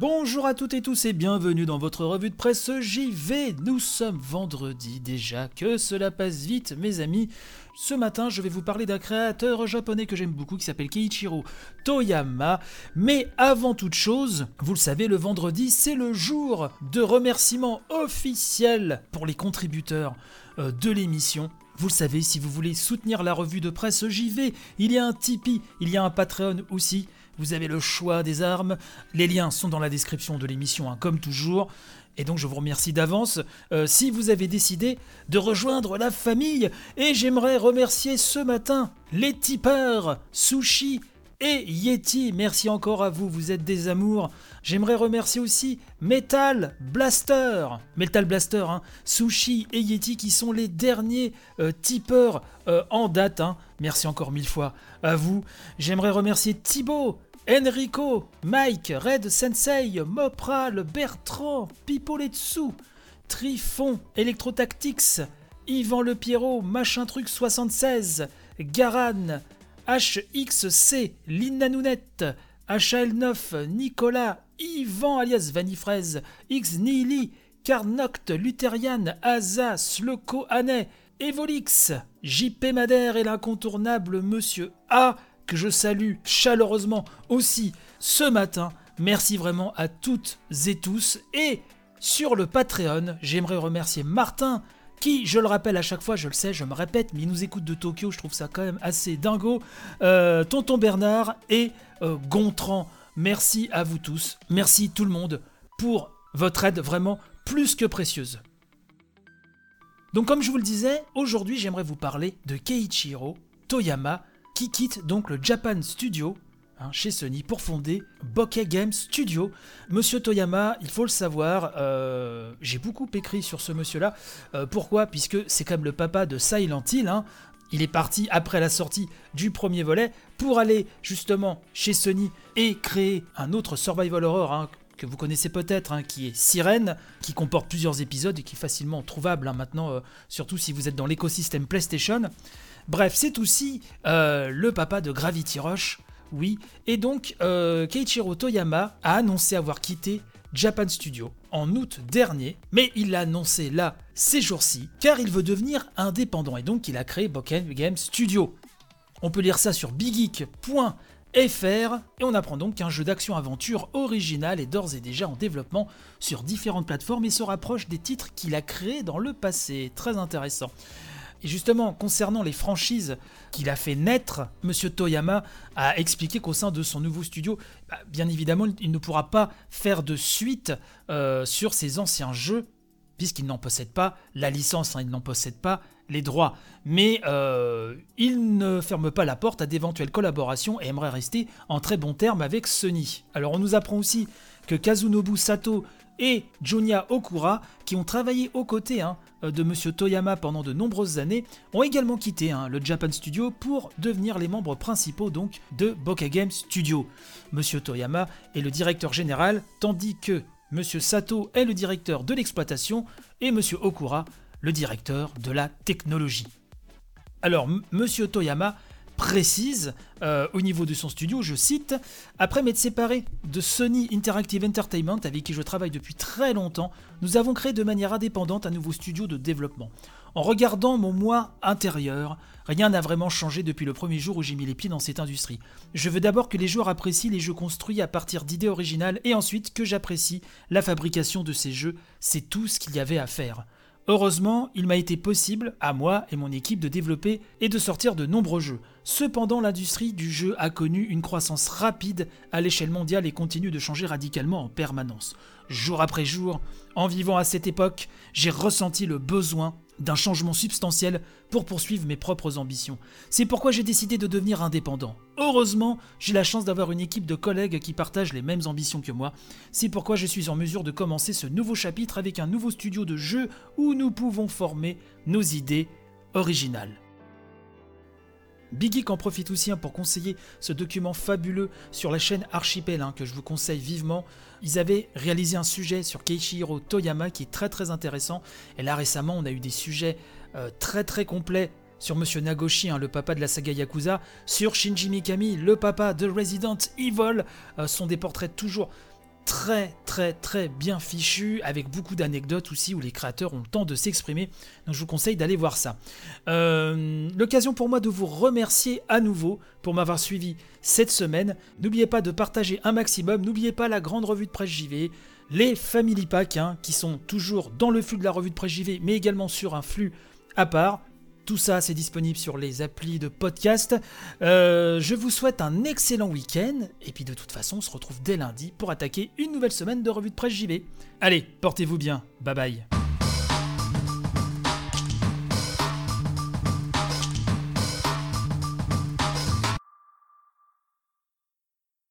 Bonjour à toutes et tous et bienvenue dans votre revue de presse JV. Nous sommes vendredi déjà, que cela passe vite mes amis. Ce matin je vais vous parler d'un créateur japonais que j'aime beaucoup qui s'appelle Keiichiro Toyama. Mais avant toute chose, vous le savez, le vendredi c'est le jour de remerciement officiel pour les contributeurs euh, de l'émission. Vous le savez, si vous voulez soutenir la revue de presse JV, il y a un Tipeee, il y a un Patreon aussi. Vous avez le choix des armes. Les liens sont dans la description de l'émission, hein, comme toujours. Et donc je vous remercie d'avance euh, si vous avez décidé de rejoindre la famille. Et j'aimerais remercier ce matin les tipeurs, Sushi et Yeti. Merci encore à vous, vous êtes des amours. J'aimerais remercier aussi Metal Blaster. Metal Blaster, hein, Sushi et Yeti qui sont les derniers euh, tipeurs euh, en date. hein. Merci encore mille fois à vous. J'aimerais remercier Thibaut, Enrico, Mike, Red Sensei, Mopral, Bertrand, Pipoletsu, Trifon, Electrotactics, Yvan Le Pierrot, Machin Truc 76, Garan, HXC, Lina Nounette, HL9, Nicolas, Yvan alias Vanifraise, X Nili, Carnoct, Lutherian, Asa, Sloko Anet, Evolix, JP Madère et l'incontournable Monsieur A, que je salue chaleureusement aussi ce matin. Merci vraiment à toutes et tous. Et sur le Patreon, j'aimerais remercier Martin, qui, je le rappelle à chaque fois, je le sais, je me répète, mais il nous écoute de Tokyo, je trouve ça quand même assez dingo. Euh, Tonton Bernard et euh, Gontran, merci à vous tous, merci tout le monde pour votre aide vraiment plus que précieuse. Donc comme je vous le disais, aujourd'hui j'aimerais vous parler de Keiichiro Toyama, qui quitte donc le Japan Studio hein, chez Sony pour fonder Bokeh Game Studio. Monsieur Toyama, il faut le savoir, euh, j'ai beaucoup écrit sur ce monsieur-là. Euh, pourquoi? Puisque c'est même le papa de Silent Hill. hein. Il est parti après la sortie du premier volet pour aller justement chez Sony et créer un autre survival horror hein, que vous connaissez peut-être, qui est Sirène, qui comporte plusieurs épisodes et qui est facilement trouvable maintenant, euh, surtout si vous êtes dans l'écosystème PlayStation. Bref, c'est aussi euh, le papa de Gravity Rush, oui. Et donc, euh, Keiichiro Toyama a annoncé avoir quitté Japan Studio en août dernier, mais il l'a annoncé là, ces jours-ci, car il veut devenir indépendant et donc il a créé Boken Game Studio. On peut lire ça sur biggeek.fr et on apprend donc qu'un jeu d'action-aventure original est d'ores et déjà en développement sur différentes plateformes et se rapproche des titres qu'il a créés dans le passé. Très intéressant. Et justement, concernant les franchises qu'il a fait naître, Monsieur Toyama a expliqué qu'au sein de son nouveau studio, bah, bien évidemment, il ne pourra pas faire de suite euh, sur ses anciens jeux, puisqu'il n'en possède pas la licence, hein, il n'en possède pas les droits. Mais euh, il ne ferme pas la porte à d'éventuelles collaborations et aimerait rester en très bons termes avec Sony. Alors on nous apprend aussi que Kazunobu Sato et Junya Okura, qui ont travaillé aux côtés hein, de Monsieur Toyama pendant de nombreuses années, ont également quitté hein, le Japan Studio pour devenir les membres principaux donc de Bokeh Game Studio. Monsieur Toyama est le directeur général, tandis que Monsieur Sato est le directeur de l'exploitation et Monsieur Okura le directeur de la technologie. Alors, M- Monsieur Toyama précise euh, au niveau de son studio, je cite, Après m'être séparé de Sony Interactive Entertainment, avec qui je travaille depuis très longtemps, nous avons créé de manière indépendante un nouveau studio de développement. En regardant mon moi intérieur, rien n'a vraiment changé depuis le premier jour où j'ai mis les pieds dans cette industrie. Je veux d'abord que les joueurs apprécient les jeux construits à partir d'idées originales et ensuite que j'apprécie la fabrication de ces jeux. C'est tout ce qu'il y avait à faire. Heureusement, il m'a été possible, à moi et mon équipe, de développer et de sortir de nombreux jeux. Cependant, l'industrie du jeu a connu une croissance rapide à l'échelle mondiale et continue de changer radicalement en permanence. Jour après jour, en vivant à cette époque, j'ai ressenti le besoin d'un changement substantiel pour poursuivre mes propres ambitions. C'est pourquoi j'ai décidé de devenir indépendant. Heureusement, j'ai la chance d'avoir une équipe de collègues qui partagent les mêmes ambitions que moi. C'est pourquoi je suis en mesure de commencer ce nouveau chapitre avec un nouveau studio de jeu où nous pouvons former nos idées originales. Big Geek en profite aussi hein, pour conseiller ce document fabuleux sur la chaîne Archipel hein, que je vous conseille vivement. Ils avaient réalisé un sujet sur Keiichiro Toyama qui est très très intéressant. Et là récemment, on a eu des sujets euh, très très complets sur Monsieur Nagoshi, hein, le papa de la saga Yakuza, sur Shinji Mikami, le papa de Resident Evil. Euh, sont des portraits toujours très très très bien fichu, avec beaucoup d'anecdotes aussi où les créateurs ont le temps de s'exprimer. Donc je vous conseille d'aller voir ça. Euh, l'occasion pour moi de vous remercier à nouveau pour m'avoir suivi cette semaine. N'oubliez pas de partager un maximum, n'oubliez pas la grande revue de presse JV, les Family Pack hein, qui sont toujours dans le flux de la revue de presse JV, mais également sur un flux à part. Tout ça, c'est disponible sur les applis de podcast. Euh, je vous souhaite un excellent week-end. Et puis de toute façon, on se retrouve dès lundi pour attaquer une nouvelle semaine de revue de presse JV. Allez, portez-vous bien. Bye bye.